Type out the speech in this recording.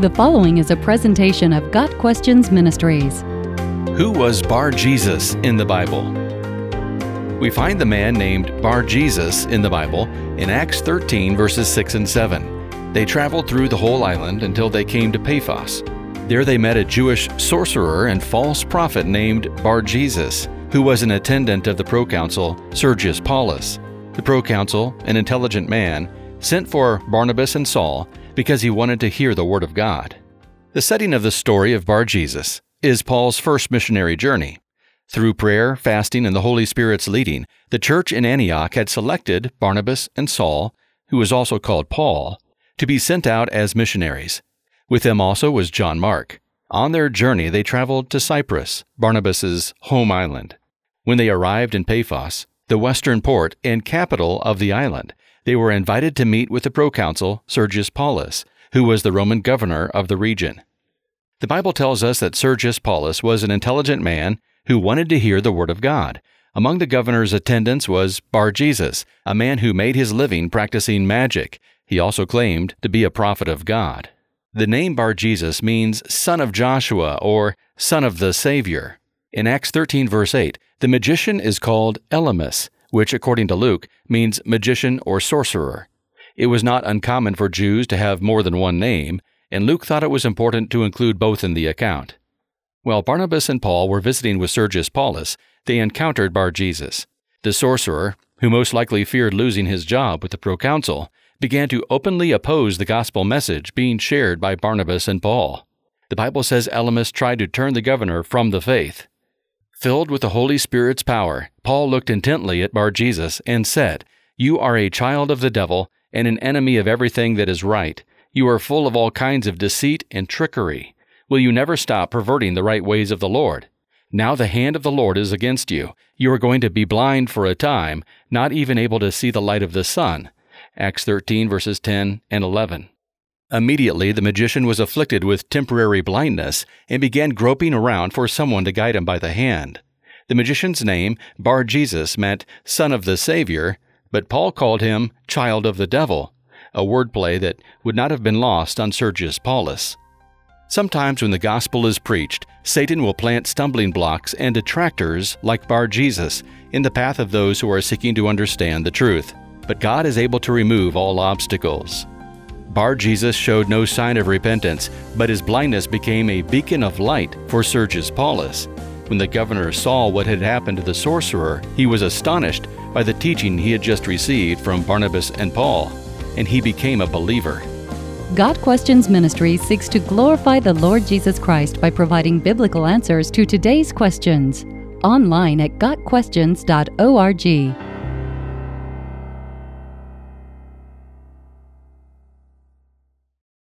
The following is a presentation of Got Questions Ministries. Who was Bar Jesus in the Bible? We find the man named Bar Jesus in the Bible in Acts 13, verses 6 and 7. They traveled through the whole island until they came to Paphos. There they met a Jewish sorcerer and false prophet named Bar Jesus, who was an attendant of the proconsul Sergius Paulus. The proconsul, an intelligent man, sent for Barnabas and Saul because he wanted to hear the Word of God. The setting of the story of Bar Jesus is Paul's first missionary journey. Through prayer, fasting, and the Holy Spirit's leading, the church in Antioch had selected Barnabas and Saul, who was also called Paul, to be sent out as missionaries. With them also was John Mark. On their journey, they traveled to Cyprus, Barnabas's home island. When they arrived in Paphos, the western port and capital of the island, they were invited to meet with the proconsul Sergius Paulus, who was the Roman governor of the region. The Bible tells us that Sergius Paulus was an intelligent man who wanted to hear the word of God. Among the governor's attendants was Bar Jesus, a man who made his living practicing magic. He also claimed to be a prophet of God. The name Bar Jesus means son of Joshua or son of the Savior. In Acts 13, verse 8, the magician is called Elymas, which, according to Luke, means magician or sorcerer. It was not uncommon for Jews to have more than one name, and Luke thought it was important to include both in the account. While Barnabas and Paul were visiting with Sergius Paulus, they encountered Bar Jesus. The sorcerer, who most likely feared losing his job with the proconsul, began to openly oppose the gospel message being shared by Barnabas and Paul. The Bible says Elymas tried to turn the governor from the faith. Filled with the Holy Spirit's power, Paul looked intently at Bar Jesus and said, You are a child of the devil and an enemy of everything that is right. You are full of all kinds of deceit and trickery. Will you never stop perverting the right ways of the Lord? Now the hand of the Lord is against you. You are going to be blind for a time, not even able to see the light of the sun. Acts 13, verses 10 and 11. Immediately the magician was afflicted with temporary blindness and began groping around for someone to guide him by the hand. The magician's name, Bar Jesus, meant son of the Savior, but Paul called him child of the devil, a wordplay that would not have been lost on Sergius Paulus. Sometimes when the gospel is preached, Satan will plant stumbling blocks and detractors like Bar Jesus in the path of those who are seeking to understand the truth. But God is able to remove all obstacles. Bar Jesus showed no sign of repentance, but his blindness became a beacon of light for Sergius Paulus. When the governor saw what had happened to the sorcerer, he was astonished by the teaching he had just received from Barnabas and Paul, and he became a believer. Got Questions Ministry seeks to glorify the Lord Jesus Christ by providing biblical answers to today's questions. Online at GotQuestions.org.